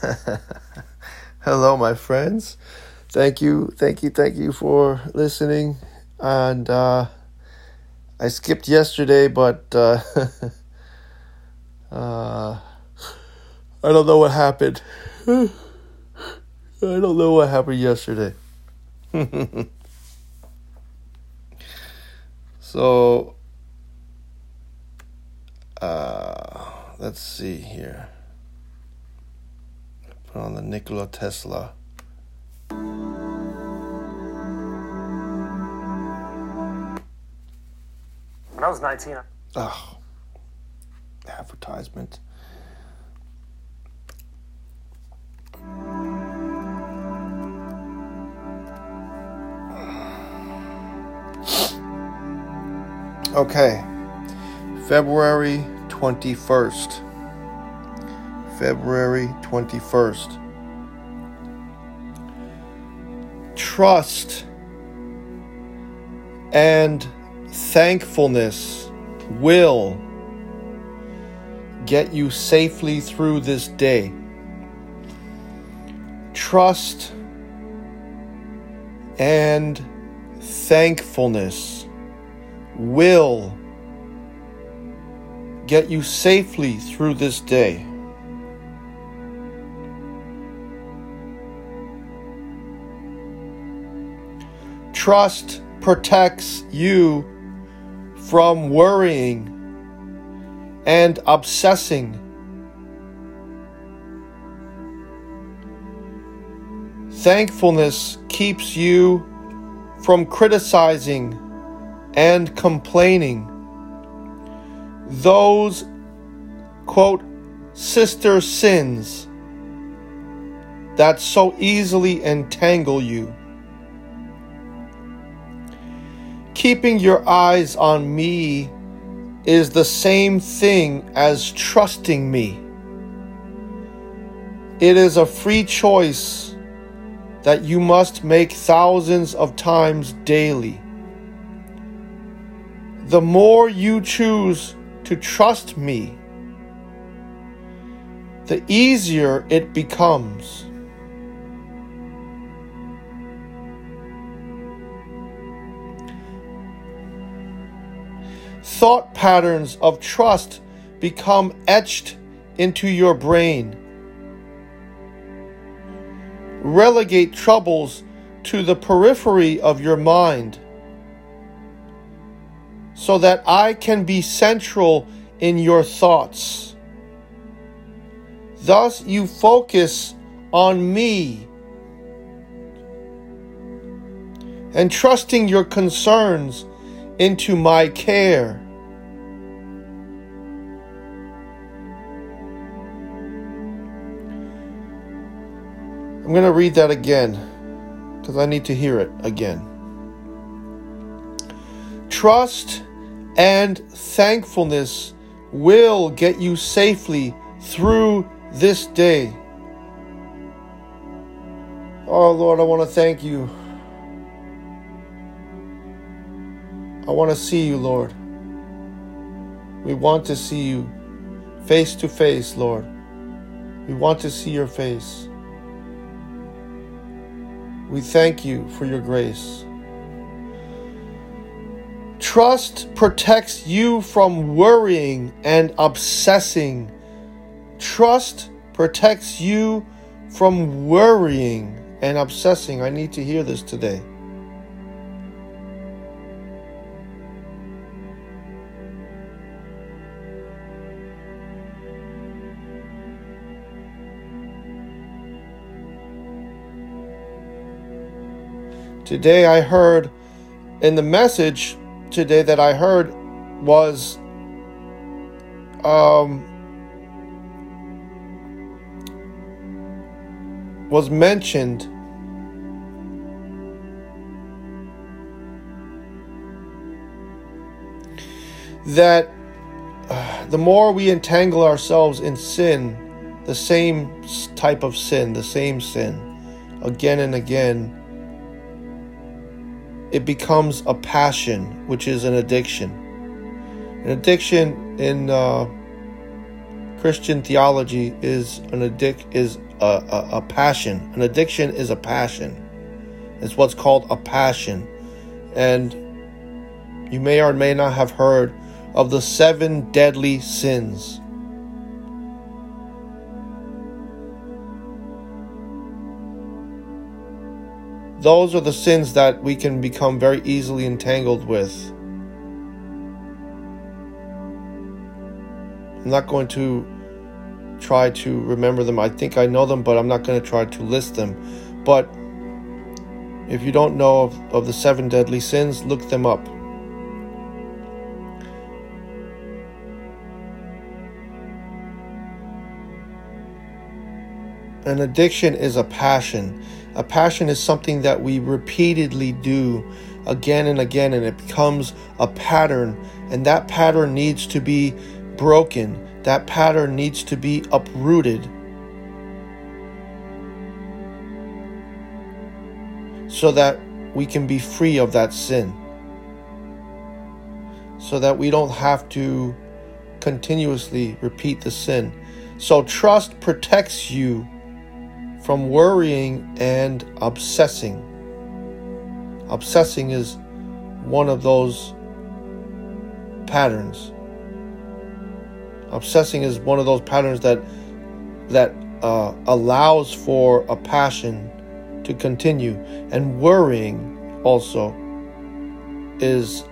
Hello, my friends. Thank you, thank you, thank you for listening. And uh, I skipped yesterday, but uh, uh, I don't know what happened. I don't know what happened yesterday. so, uh, let's see here. Put on the Nikola Tesla. When I was 19, I- Oh, advertisement. Okay, February 21st. February 21st. Trust and thankfulness will get you safely through this day. Trust and thankfulness will get you safely through this day. Trust protects you from worrying and obsessing. Thankfulness keeps you from criticizing and complaining. Those, quote, sister sins that so easily entangle you. Keeping your eyes on me is the same thing as trusting me. It is a free choice that you must make thousands of times daily. The more you choose to trust me, the easier it becomes. Thought patterns of trust become etched into your brain. Relegate troubles to the periphery of your mind so that I can be central in your thoughts. Thus, you focus on me and trusting your concerns into my care. I'm going to read that again because I need to hear it again. Trust and thankfulness will get you safely through this day. Oh Lord, I want to thank you. I want to see you, Lord. We want to see you face to face, Lord. We want to see your face. We thank you for your grace. Trust protects you from worrying and obsessing. Trust protects you from worrying and obsessing. I need to hear this today. Today I heard in the message today that I heard was um was mentioned. That uh, the more we entangle ourselves in sin, the same type of sin, the same sin, again and again, it becomes a passion, which is an addiction. An addiction in uh, Christian theology is an addict is a, a, a passion. An addiction is a passion. It's what's called a passion. And you may or may not have heard of the seven deadly sins. Those are the sins that we can become very easily entangled with. I'm not going to try to remember them. I think I know them, but I'm not going to try to list them. But if you don't know of, of the seven deadly sins, look them up. An addiction is a passion. A passion is something that we repeatedly do again and again, and it becomes a pattern. And that pattern needs to be broken that pattern needs to be uprooted. So that we can be free of that sin. So that we don't have to continuously repeat the sin. So trust protects you from worrying and obsessing. Obsessing is one of those patterns. Obsessing is one of those patterns that that uh, allows for a passion to continue, and worrying also is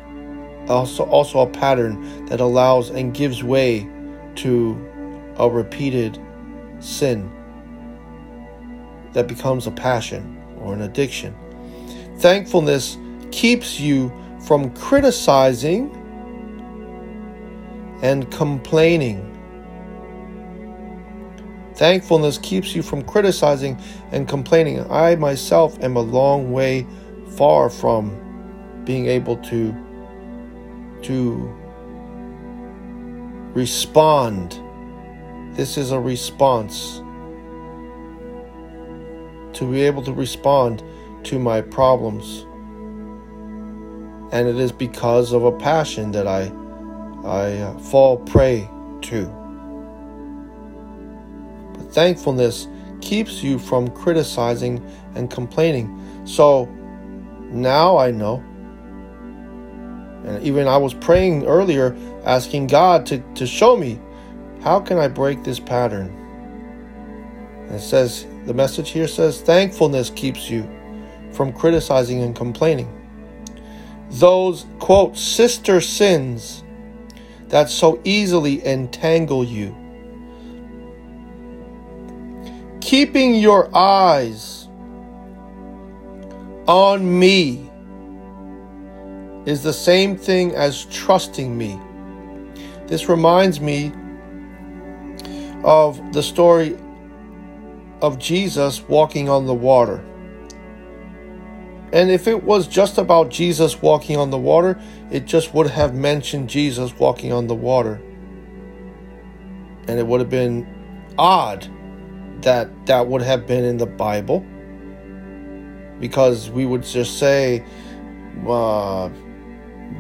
also also a pattern that allows and gives way to a repeated sin that becomes a passion or an addiction. Thankfulness keeps you from criticizing and complaining. Thankfulness keeps you from criticizing and complaining. I myself am a long way far from being able to to respond. This is a response. To be able to respond to my problems. And it is because of a passion that I I uh, fall prey to. But thankfulness keeps you from criticizing and complaining. So now I know. And even I was praying earlier, asking God to, to show me how can I break this pattern. And it says, the message here says, thankfulness keeps you from criticizing and complaining. Those, quote, sister sins that so easily entangle you. Keeping your eyes on me is the same thing as trusting me. This reminds me of the story of Jesus walking on the water. And if it was just about Jesus walking on the water, it just would have mentioned Jesus walking on the water. And it would have been odd that that would have been in the Bible. Because we would just say, uh,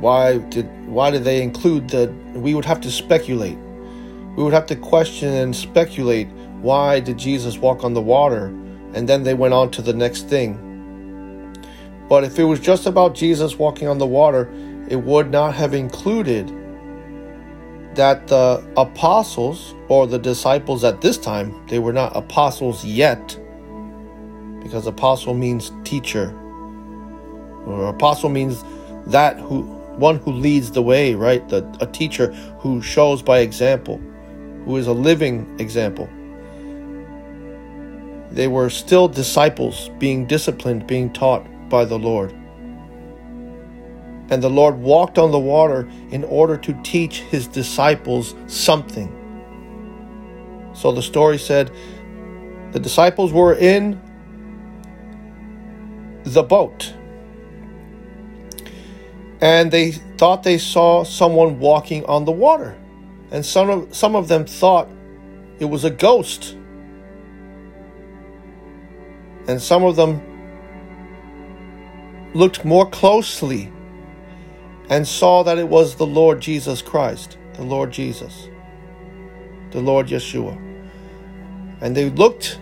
why did why did they include the we would have to speculate. We would have to question and speculate why did Jesus walk on the water? And then they went on to the next thing but if it was just about Jesus walking on the water, it would not have included that the apostles or the disciples at this time, they were not apostles yet, because apostle means teacher. Or apostle means that who one who leads the way, right? The, a teacher who shows by example, who is a living example. They were still disciples being disciplined, being taught by the Lord. And the Lord walked on the water in order to teach his disciples something. So the story said the disciples were in the boat. And they thought they saw someone walking on the water. And some of, some of them thought it was a ghost. And some of them looked more closely and saw that it was the Lord Jesus Christ, the Lord Jesus. the Lord Yeshua. And they looked,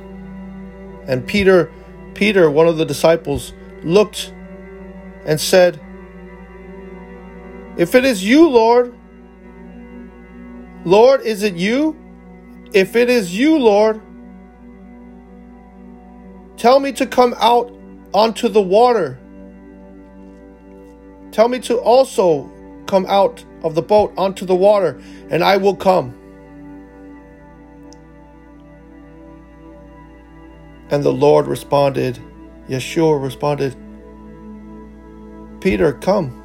and Peter, Peter, one of the disciples, looked and said, If it is you, Lord, Lord, is it you? If it is you, Lord, tell me to come out onto the water. Tell me to also come out of the boat onto the water, and I will come. And the Lord responded, Yeshua responded, Peter, come.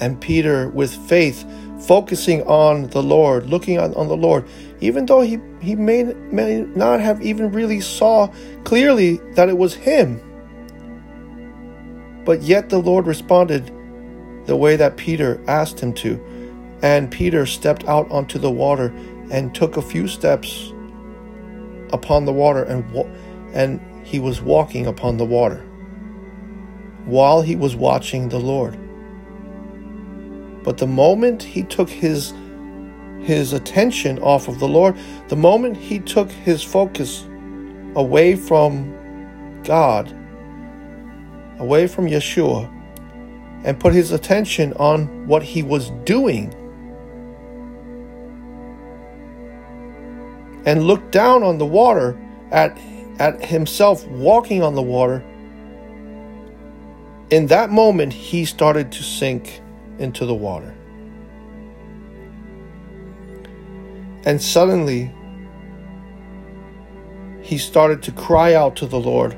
And Peter, with faith, focusing on the Lord, looking on, on the Lord, even though he, he may, may not have even really saw clearly that it was him. But yet the Lord responded the way that Peter asked him to. And Peter stepped out onto the water and took a few steps upon the water and and he was walking upon the water while he was watching the Lord. But the moment he took his his attention off of the Lord, the moment he took his focus away from God, away from Yeshua, and put his attention on what he was doing, and looked down on the water at, at himself walking on the water, in that moment he started to sink into the water. And suddenly, he started to cry out to the Lord.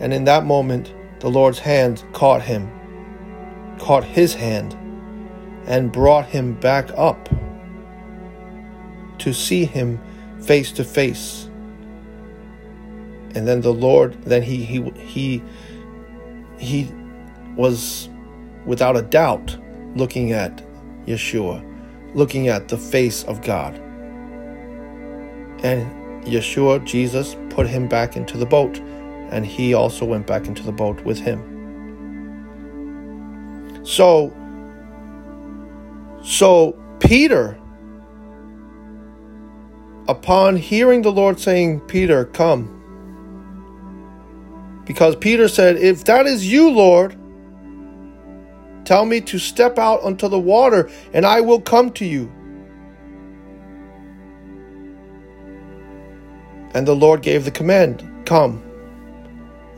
And in that moment, the Lord's hand caught him, caught his hand, and brought him back up to see him face to face. And then the Lord, then he he he he was without a doubt looking at Yeshua, looking at the face of God. And Yeshua, Jesus, put him back into the boat, and he also went back into the boat with him. So, so Peter, upon hearing the Lord saying, Peter, come, because Peter said, If that is you, Lord, Tell me to step out onto the water, and I will come to you. And the Lord gave the command, Come.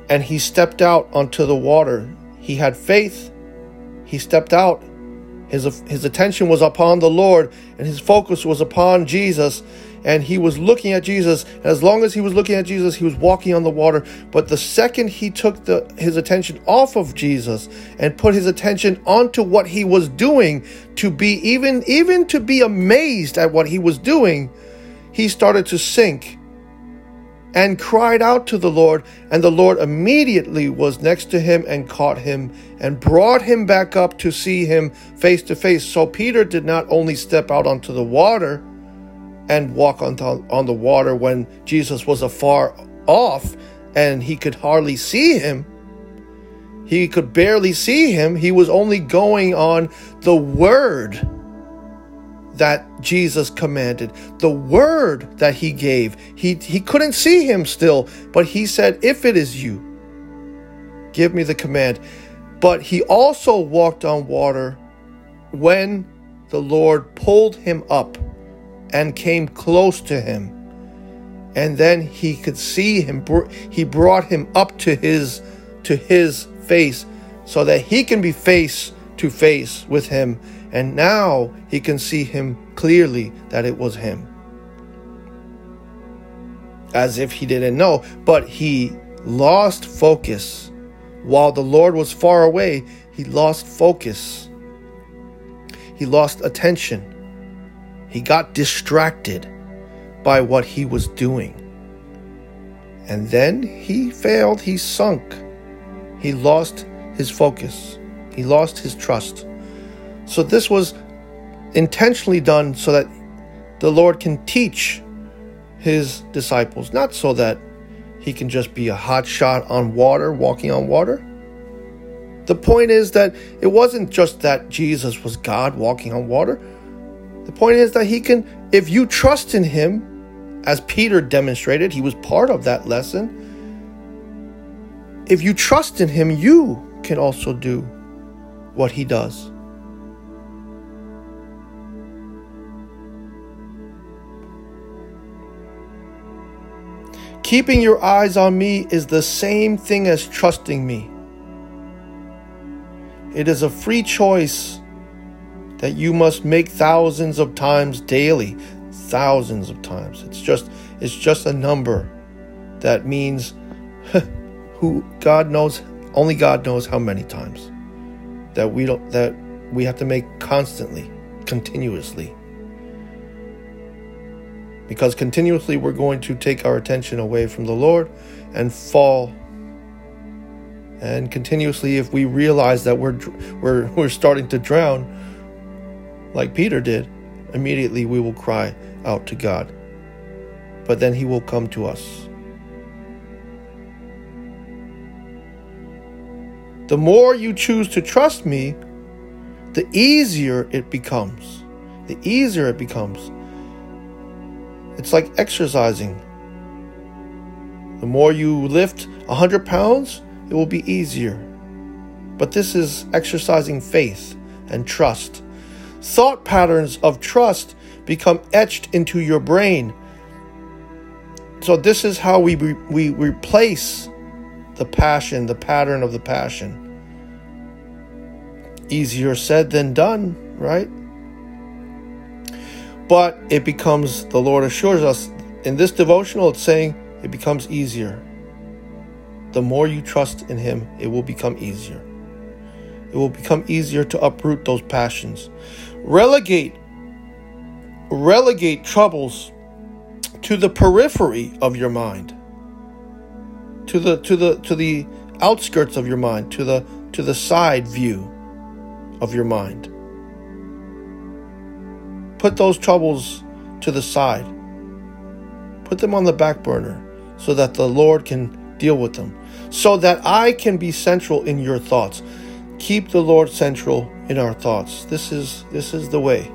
And he stepped out onto the water. He had faith. He stepped out. His, his attention was upon the Lord, and his focus was upon Jesus and he was looking at Jesus. And as long as he was looking at Jesus, he was walking on the water. But the second he took the, his attention off of Jesus and put his attention onto what he was doing, to be even even to be amazed at what he was doing, he started to sink and cried out to the Lord, and the Lord immediately was next to him and caught him and brought him back up to see him face to face. So Peter did not only step out onto the water, and walk on, on the water when Jesus was afar off and he could hardly see him. He could barely see him. He was only going on the word that Jesus commanded, the word that he gave. He, he couldn't see him still, but he said, If it is you, give me the command. But he also walked on water when the Lord pulled him up and came close to him. And then he could see him. He brought him up to his to his face so that he can be face to face with him. And now he can see him clearly that it was him. As if he didn't know, but he lost focus. While the Lord was far away, he lost focus. He lost attention. He got distracted by what he was doing. And then he failed, he sunk. He lost his focus, he lost his trust. So, this was intentionally done so that the Lord can teach his disciples, not so that he can just be a hot shot on water, walking on water. The point is that it wasn't just that Jesus was God walking on water, The point is that he can, if you trust in him, as Peter demonstrated, he was part of that lesson. If you trust in him, you can also do what he does. Keeping your eyes on me is the same thing as trusting me. It is a free choice that you must make thousands of times daily, thousands of times. It's just it's just a number that means who God knows only God knows how many times that we don't that we have to make constantly, continuously because continuously we're going to take our attention away from the Lord and fall. And continuously, if we realize that we're we're we're starting to drown, like Peter did, immediately we will cry out to God. But then He will come to us. The more you choose to trust me, the easier it becomes. The easier it becomes it's like exercising. The more you lift 100 pounds, it will be easier. But this is exercising faith and trust. Thought patterns of trust become etched into your brain. So, this is how we, re- we replace the passion, the pattern of the passion. Easier said than done, right? But it becomes, the Lord assures us in this devotional, it's saying it becomes easier. The more you trust in Him, it will become easier. It will become easier to uproot those passions. Relegate, relegate troubles to the periphery of your mind. To the to the to the outskirts of your mind, to the to the side view of your mind. Put those troubles to the side. Put them on the back burner so that the Lord can deal with them. So that I can be central in your thoughts. Keep the Lord central in our thoughts. This is this is the way.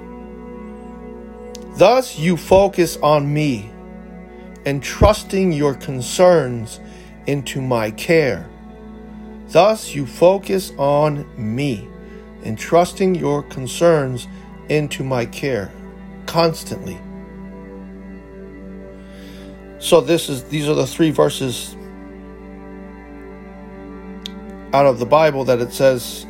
Thus you focus on me and trusting your concerns into my care. Thus you focus on me and trusting your concerns into my care constantly. So this is these are the three verses out of the Bible that it says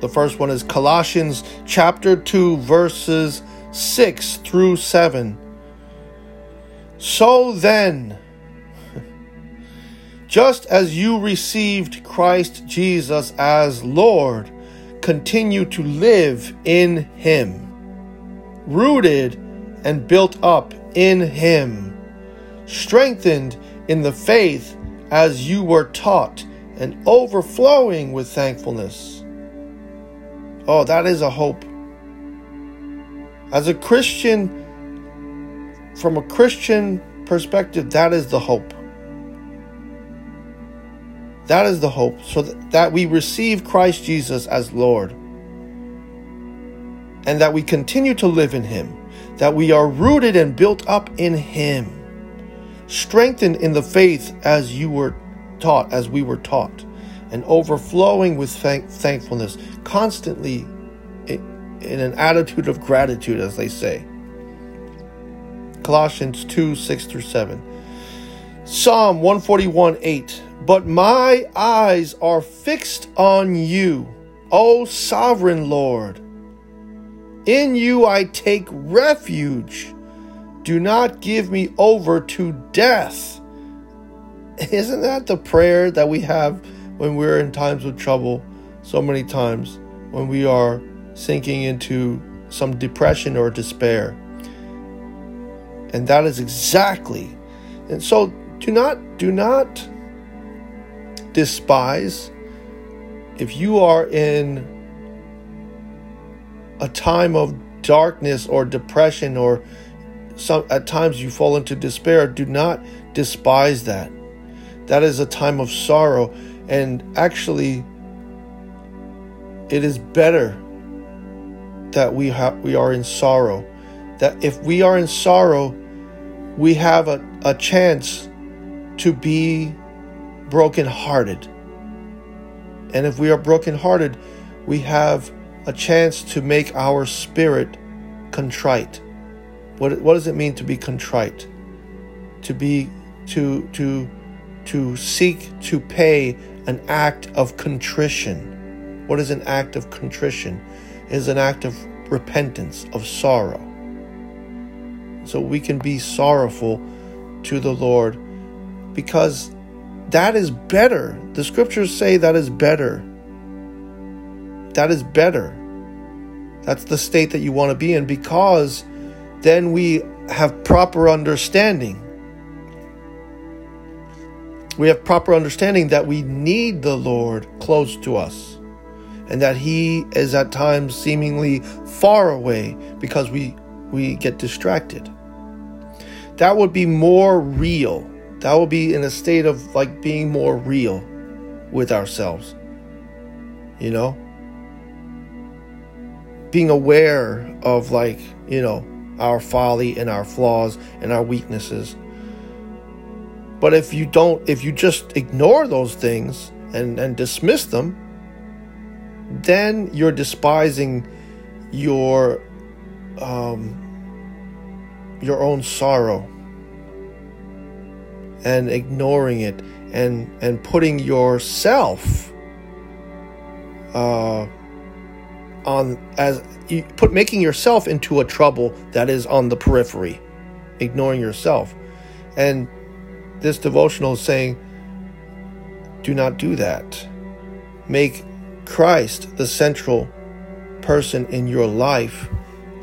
the first one is Colossians chapter 2 verses 6 through 7. So then just as you received Christ Jesus as Lord, continue to live in him rooted and built up in Him, strengthened in the faith as you were taught, and overflowing with thankfulness. Oh, that is a hope. As a Christian, from a Christian perspective, that is the hope. That is the hope, so that we receive Christ Jesus as Lord and that we continue to live in Him, that we are rooted and built up in Him, strengthened in the faith as you were taught, as we were taught, and overflowing with thank- thankfulness, constantly in an attitude of gratitude, as they say. Colossians 2 6 through 7. Psalm 141 8. But my eyes are fixed on you, O sovereign Lord. In you I take refuge. Do not give me over to death. Isn't that the prayer that we have when we're in times of trouble? So many times when we are sinking into some depression or despair. And that is exactly. And so do not do not despise if you are in a time of darkness or depression or some at times you fall into despair do not despise that. That is a time of sorrow and actually it is better that we have we are in sorrow. That if we are in sorrow, we have a, a chance to be brokenhearted. And if we are brokenhearted, we have a chance to make our spirit contrite. What, what does it mean to be contrite? To be to to to seek to pay an act of contrition. What is an act of contrition? It is an act of repentance, of sorrow. So we can be sorrowful to the Lord because that is better. The scriptures say that is better. That is better. That's the state that you want to be in because then we have proper understanding. We have proper understanding that we need the Lord close to us and that He is at times seemingly far away because we, we get distracted. That would be more real. That would be in a state of like being more real with ourselves. You know? Being aware of like, you know, our folly and our flaws and our weaknesses. But if you don't, if you just ignore those things and, and dismiss them, then you're despising your um, your own sorrow and ignoring it and and putting yourself uh, on as you put making yourself into a trouble that is on the periphery, ignoring yourself. And this devotional is saying, do not do that. Make Christ the central person in your life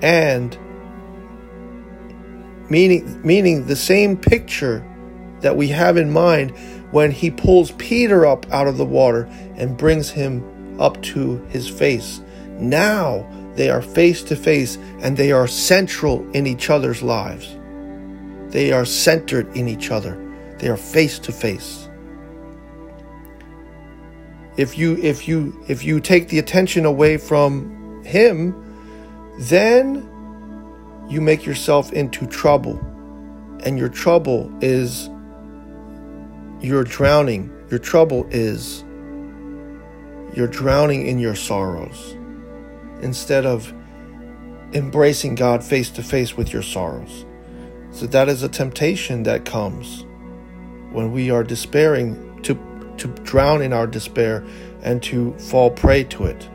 and meaning meaning the same picture that we have in mind when he pulls Peter up out of the water and brings him up to his face now they are face to face and they are central in each other's lives. They are centered in each other. They are face to face. If you if you if you take the attention away from him, then you make yourself into trouble. And your trouble is you're drowning. Your trouble is you're drowning in your sorrows instead of embracing God face to face with your sorrows. So that is a temptation that comes when we are despairing to, to drown in our despair and to fall prey to it.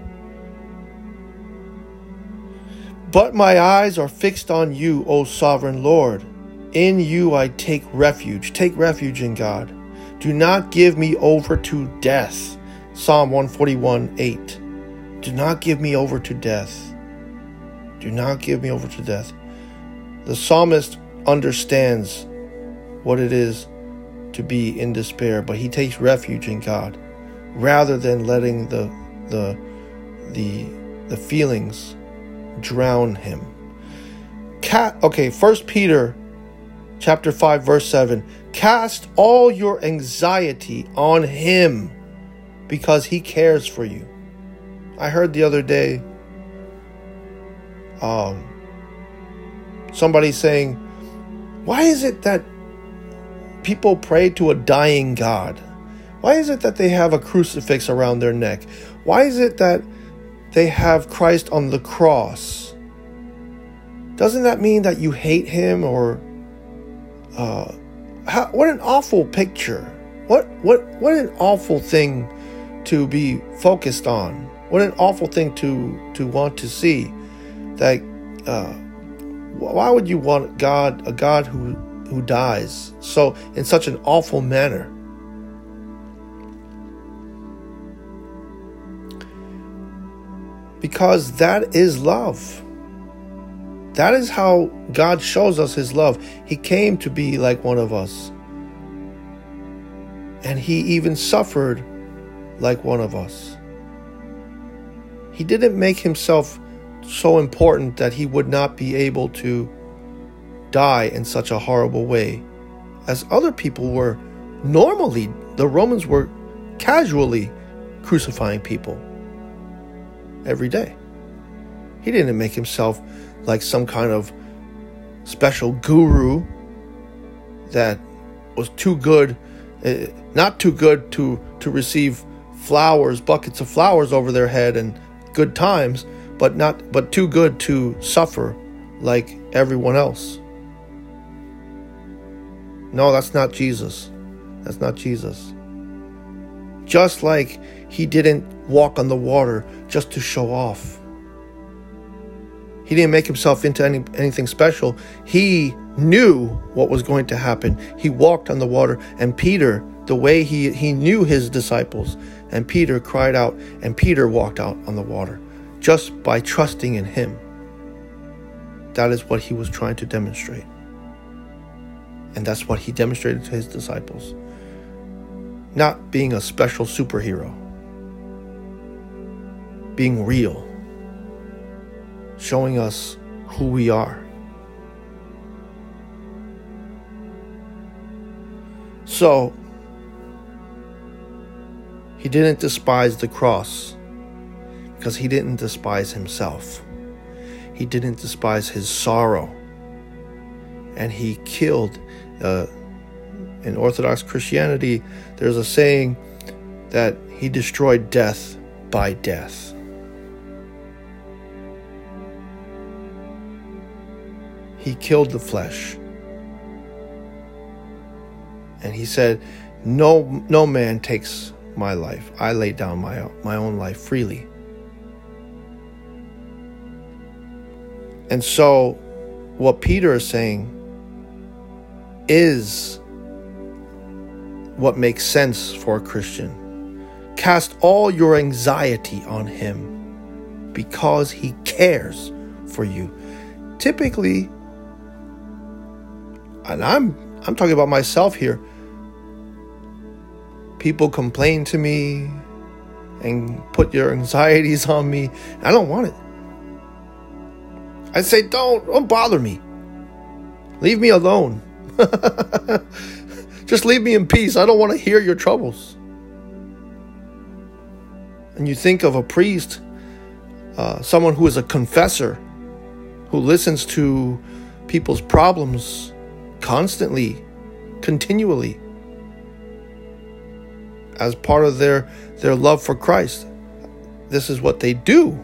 But my eyes are fixed on you, O sovereign Lord. In you I take refuge. Take refuge in God. Do not give me over to death. Psalm 141 8. Do not give me over to death. Do not give me over to death. The psalmist understands what it is to be in despair, but he takes refuge in God rather than letting the the the the feelings drown him. Cat okay, first Peter chapter 5 verse 7 cast all your anxiety on him because he cares for you I heard the other day um, somebody saying, Why is it that people pray to a dying God? Why is it that they have a crucifix around their neck? Why is it that they have Christ on the cross? Doesn't that mean that you hate him or uh, how, what an awful picture. What what what an awful thing to be focused on. What an awful thing to to want to see. That uh, why would you want God, a God who who dies so in such an awful manner? Because that is love. That is how God shows us his love. He came to be like one of us. And he even suffered like one of us. He didn't make himself so important that he would not be able to die in such a horrible way as other people were normally the Romans were casually crucifying people every day. He didn't make himself like some kind of special guru that was too good, uh, not too good to, to receive flowers, buckets of flowers over their head and good times, but not but too good to suffer like everyone else. No, that's not Jesus. That's not Jesus. Just like he didn't walk on the water just to show off. He didn't make himself into any, anything special. He knew what was going to happen. He walked on the water, and Peter, the way he, he knew his disciples, and Peter cried out, and Peter walked out on the water just by trusting in him. That is what he was trying to demonstrate. And that's what he demonstrated to his disciples. Not being a special superhero, being real, showing us who we are. So, he didn't despise the cross because he didn't despise himself. He didn't despise his sorrow. And he killed. Uh, in Orthodox Christianity, there's a saying that he destroyed death by death. He killed the flesh. And he said, No, no man takes my life. I lay down my, my own life freely. And so, what Peter is saying is what makes sense for a Christian. Cast all your anxiety on him because he cares for you. Typically, and I'm I'm talking about myself here. People complain to me and put your anxieties on me. I don't want it. I say, don't, don't bother me. Leave me alone. Just leave me in peace. I don't want to hear your troubles. And you think of a priest, uh, someone who is a confessor, who listens to people's problems constantly, continually, as part of their, their love for Christ. This is what they do.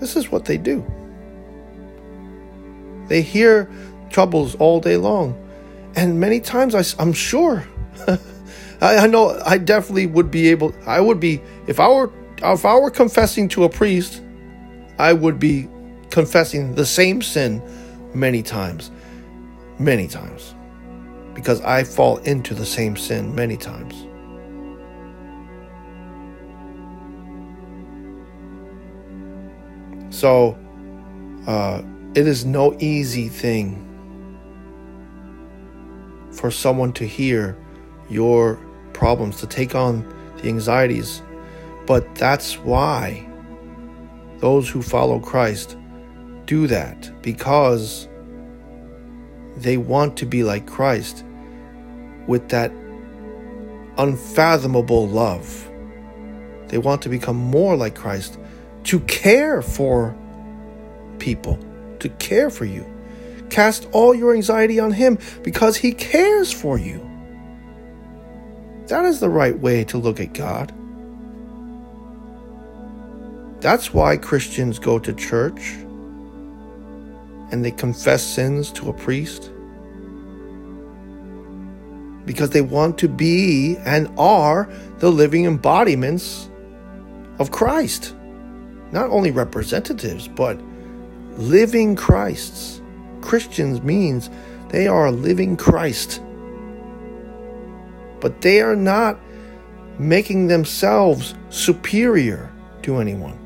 This is what they do. They hear troubles all day long. And many times I, I'm sure, I, I know I definitely would be able, I would be, if I were, if I were confessing to a priest, I would be confessing the same sin many times, many times, because I fall into the same sin many times. So, uh, it is no easy thing for someone to hear your problems, to take on the anxieties. But that's why those who follow Christ do that because they want to be like Christ with that unfathomable love. They want to become more like Christ to care for people to care for you. Cast all your anxiety on Him because He cares for you. That is the right way to look at God. That's why Christians go to church and they confess sins to a priest. Because they want to be and are the living embodiments of Christ. Not only representatives, but living Christs. Christians means they are a living Christ. But they are not making themselves superior to anyone.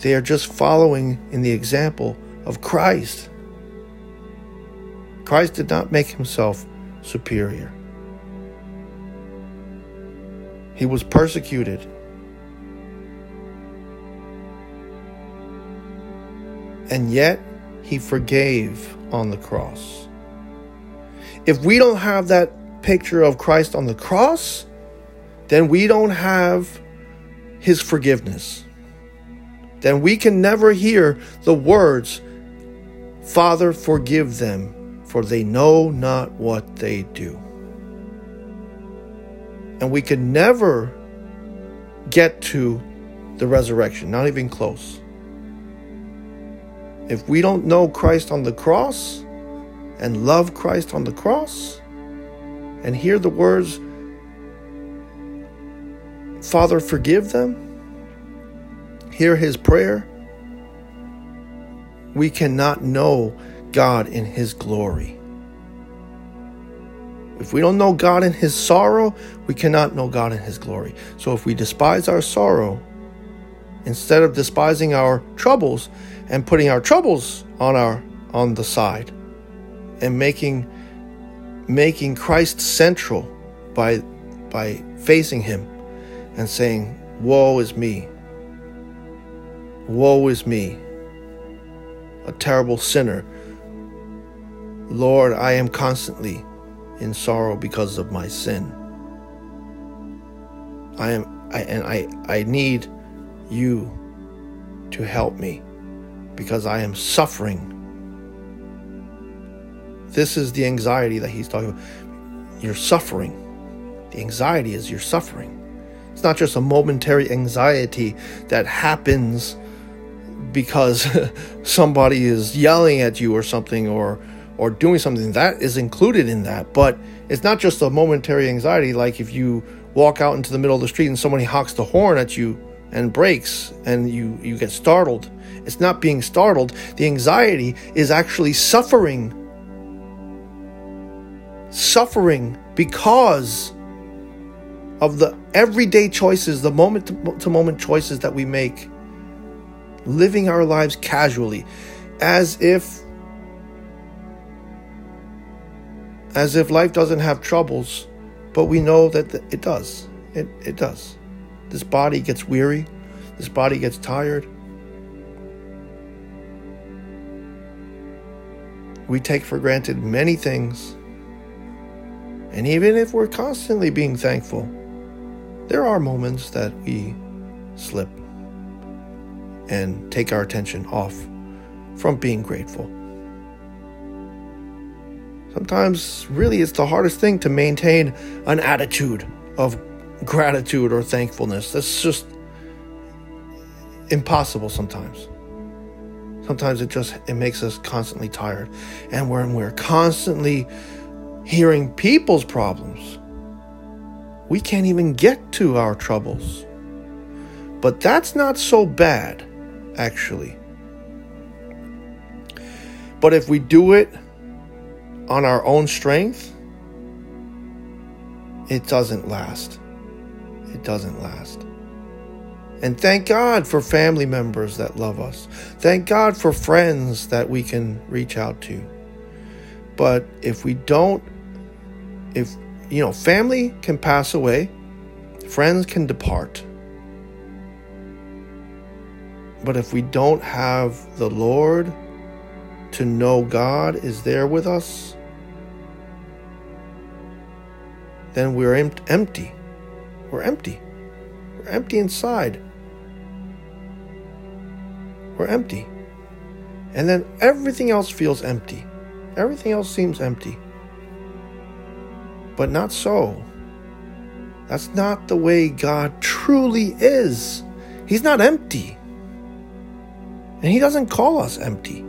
They are just following in the example of Christ. Christ did not make himself superior. He was persecuted and yet he forgave on the cross. If we don't have that picture of Christ on the cross, then we don't have his forgiveness. Then we can never hear the words, Father, forgive them, for they know not what they do. And we could never get to the resurrection, not even close. If we don't know Christ on the cross and love Christ on the cross and hear the words, Father, forgive them, hear his prayer, we cannot know God in his glory. If we don't know God in his sorrow, we cannot know God in his glory. So if we despise our sorrow, instead of despising our troubles and putting our troubles on our on the side and making making Christ central by by facing him and saying, "Woe is me. Woe is me, a terrible sinner. Lord, I am constantly in sorrow because of my sin. I am I, and I I need you to help me because I am suffering. This is the anxiety that he's talking about. You're suffering. The anxiety is you're suffering. It's not just a momentary anxiety that happens because somebody is yelling at you or something or or doing something that is included in that. But it's not just a momentary anxiety like if you walk out into the middle of the street and somebody hawks the horn at you and brakes and you you get startled. It's not being startled. The anxiety is actually suffering. Suffering because of the everyday choices the moment to moment choices that we make living our lives casually, as if as if life doesn't have troubles, but we know that it does. It it does. This body gets weary, this body gets tired. We take for granted many things. And even if we're constantly being thankful, there are moments that we slip and take our attention off from being grateful. Sometimes, really, it's the hardest thing to maintain an attitude of gratitude or thankfulness. That's just impossible sometimes. Sometimes it just it makes us constantly tired. And when we're constantly hearing people's problems, we can't even get to our troubles. But that's not so bad actually. But if we do it on our own strength, it doesn't last. It doesn't last. And thank God for family members that love us. Thank God for friends that we can reach out to. But if we don't, if, you know, family can pass away, friends can depart. But if we don't have the Lord to know God is there with us, then we're em- empty. We're empty. We're empty inside. We're empty. And then everything else feels empty. Everything else seems empty. But not so. That's not the way God truly is. He's not empty. And He doesn't call us empty.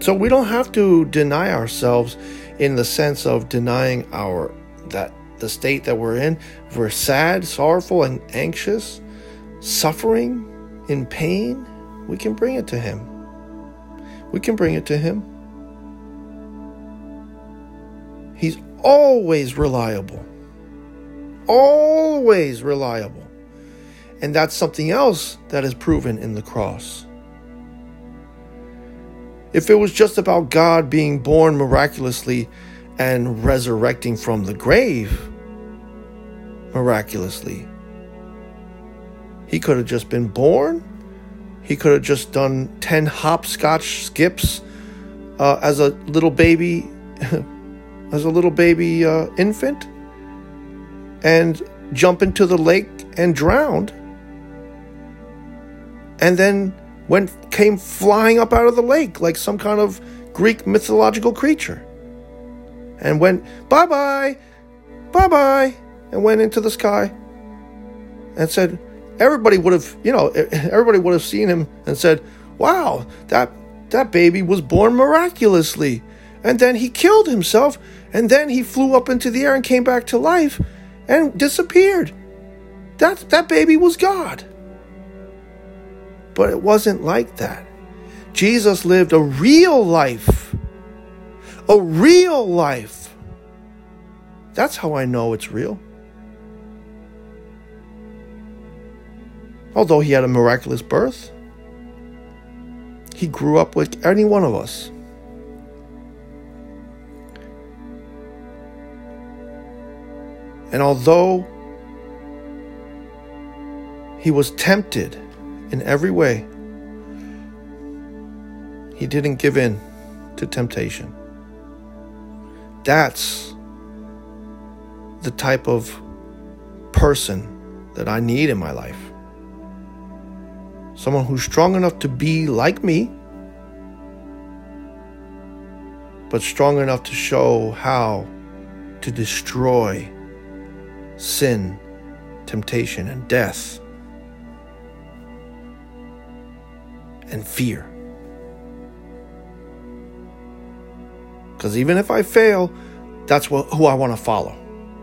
So we don't have to deny ourselves in the sense of denying our that the state that we're in. If we're sad, sorrowful, and anxious, suffering, in pain, we can bring it to Him. We can bring it to Him. He's always reliable always reliable. And that's something else that is proven in the cross. If it was just about God being born miraculously and resurrecting from the grave miraculously, he could have just been born. He could have just done 10 hopscotch skips uh, as a little baby, as a little baby uh, infant and jump into the lake and drowned and then went came flying up out of the lake like some kind of Greek mythological creature and went bye bye, bye bye, and went into the sky and said, everybody would have, you know, everybody would have seen him and said, wow, that, that baby was born miraculously. And then he killed himself, and then he flew up into the air and came back to life and disappeared. That, that baby was God. But it wasn't like that. Jesus lived a real life. A real life. That's how I know it's real. Although he had a miraculous birth, he grew up like any one of us. And although he was tempted in every way, he didn't give in to temptation. That's the type of person that I need in my life. Someone who's strong enough to be like me, but strong enough to show how to destroy sin, temptation, and death, and fear. Because even if I fail, that's what, who I want to follow.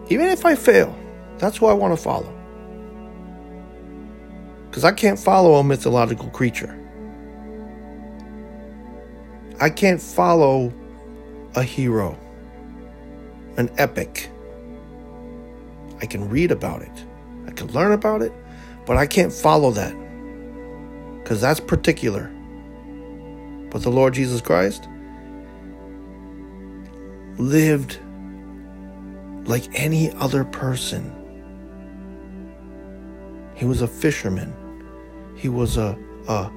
Even if I fail, that's who I want to follow. Because I can't follow a mythological creature. I can't follow a hero, an epic. I can read about it, I can learn about it, but I can't follow that because that's particular. But the Lord Jesus Christ lived like any other person. He was a fisherman. He was a, a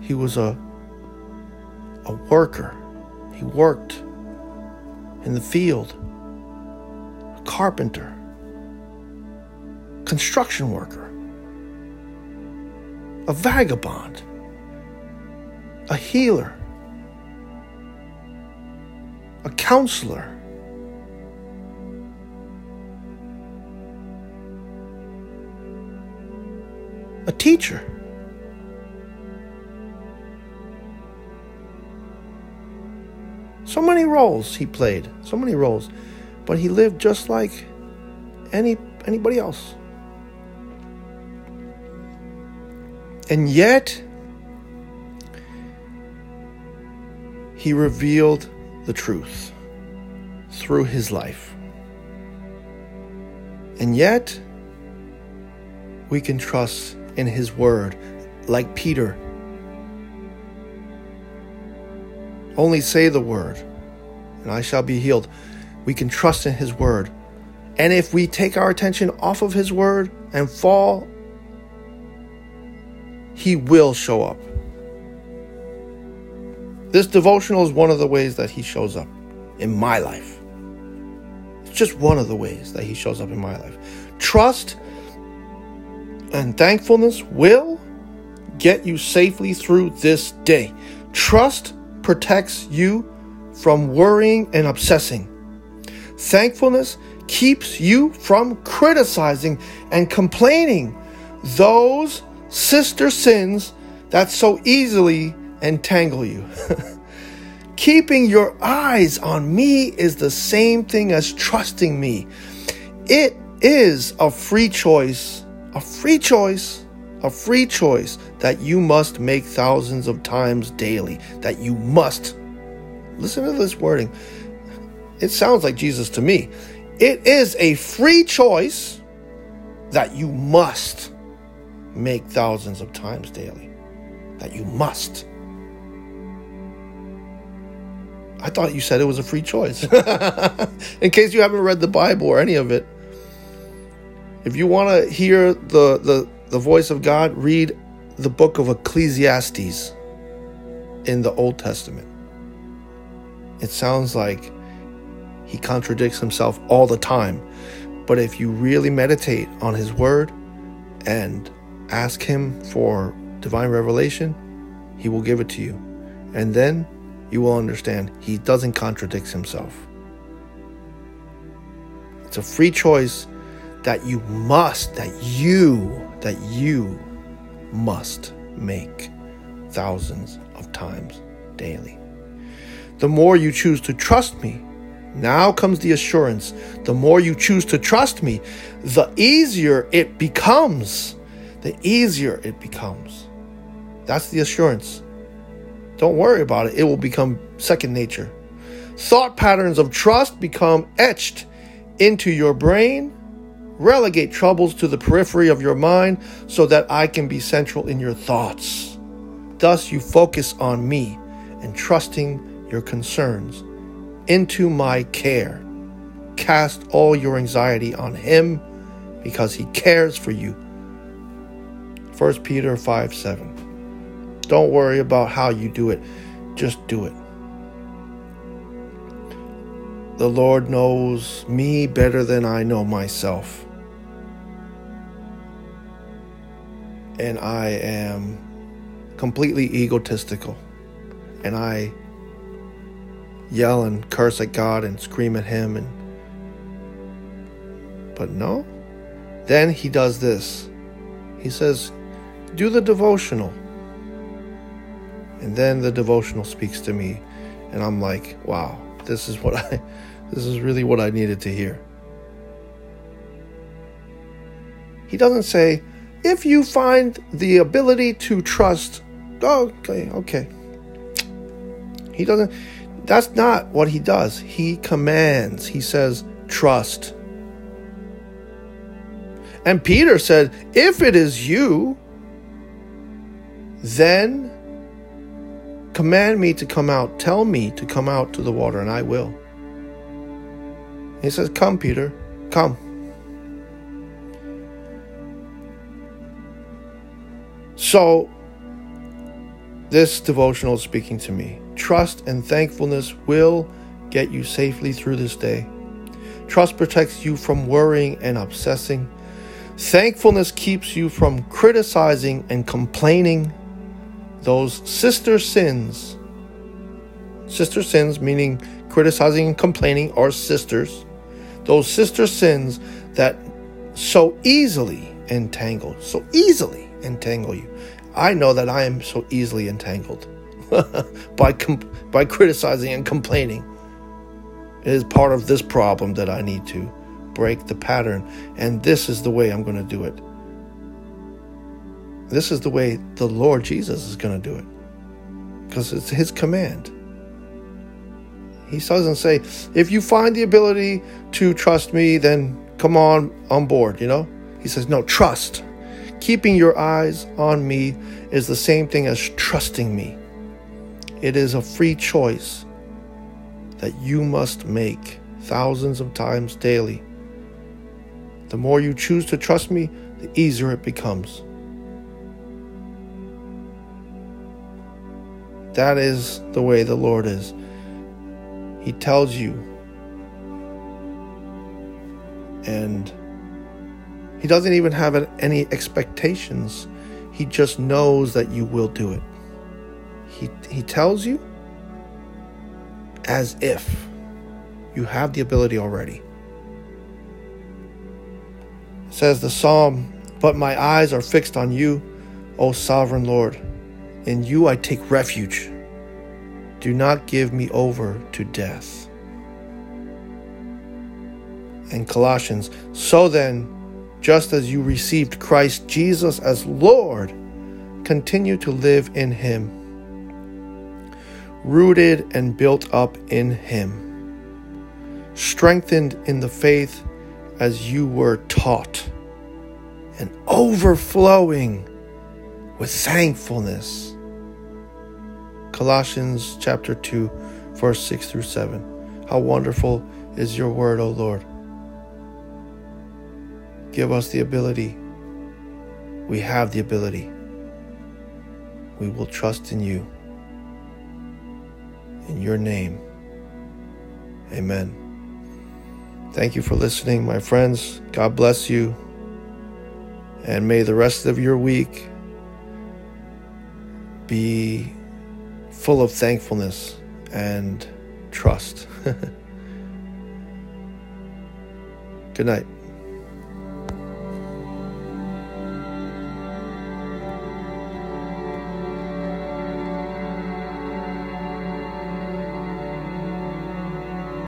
he was a a worker. He worked in the field. A carpenter. Construction worker. A vagabond. A healer. A counselor. A teacher. So many roles he played, so many roles, but he lived just like any anybody else. And yet he revealed the truth through his life. And yet we can trust in his word like Peter Only say the word, and I shall be healed. We can trust in His word. And if we take our attention off of His word and fall, He will show up. This devotional is one of the ways that He shows up in my life. It's just one of the ways that He shows up in my life. Trust and thankfulness will get you safely through this day. Trust protects you from worrying and obsessing. Thankfulness keeps you from criticizing and complaining those sister sins that so easily entangle you. Keeping your eyes on me is the same thing as trusting me. It is a free choice, a free choice a free choice that you must make thousands of times daily. That you must. Listen to this wording. It sounds like Jesus to me. It is a free choice that you must make thousands of times daily. That you must. I thought you said it was a free choice. In case you haven't read the Bible or any of it, if you want to hear the, the the voice of God, read the book of Ecclesiastes in the Old Testament. It sounds like he contradicts himself all the time. But if you really meditate on his word and ask Him for divine revelation, He will give it to you. And then you will understand He doesn't contradict Himself. It's a free choice that you must, that you, that you must make thousands of times daily. The more you choose to trust me, now comes the assurance. The more you choose to trust me, the easier it becomes. The easier it becomes. That's the assurance. Don't worry about it, it will become second nature. Thought patterns of trust become etched into your brain. Relegate troubles to the periphery of your mind so that I can be central in your thoughts. Thus, you focus on me and trusting your concerns into my care. Cast all your anxiety on him because he cares for you. 1 Peter 5 7. Don't worry about how you do it, just do it. The Lord knows me better than I know myself. And I am completely egotistical. And I yell and curse at God and scream at Him. And But no. Then He does this. He says, Do the devotional. And then the devotional speaks to me. And I'm like, wow, this is what I this is really what I needed to hear. He doesn't say, if you find the ability to trust, oh, okay, okay. He doesn't, that's not what he does. He commands, he says, trust. And Peter said, if it is you, then command me to come out. Tell me to come out to the water, and I will. He says, Come, Peter, come. So, this devotional is speaking to me. Trust and thankfulness will get you safely through this day. Trust protects you from worrying and obsessing. Thankfulness keeps you from criticizing and complaining. Those sister sins, sister sins meaning criticizing and complaining, are sisters those sister sins that so easily entangle, so easily entangle you. I know that I am so easily entangled by com- by criticizing and complaining. It is part of this problem that I need to break the pattern, and this is the way I'm going to do it. This is the way the Lord Jesus is going to do it because it's His command. He doesn't say, if you find the ability to trust me, then come on on board, you know? He says, no, trust. Keeping your eyes on me is the same thing as trusting me. It is a free choice that you must make thousands of times daily. The more you choose to trust me, the easier it becomes. That is the way the Lord is. He tells you. And he doesn't even have any expectations. He just knows that you will do it. He, he tells you as if you have the ability already. It says the psalm, But my eyes are fixed on you, O sovereign Lord. In you I take refuge. Do not give me over to death. And Colossians, so then, just as you received Christ Jesus as Lord, continue to live in Him, rooted and built up in Him, strengthened in the faith as you were taught, and overflowing with thankfulness. Colossians chapter 2, verse 6 through 7. How wonderful is your word, O Lord. Give us the ability. We have the ability. We will trust in you. In your name. Amen. Thank you for listening, my friends. God bless you. And may the rest of your week be full of thankfulness and trust. Good night.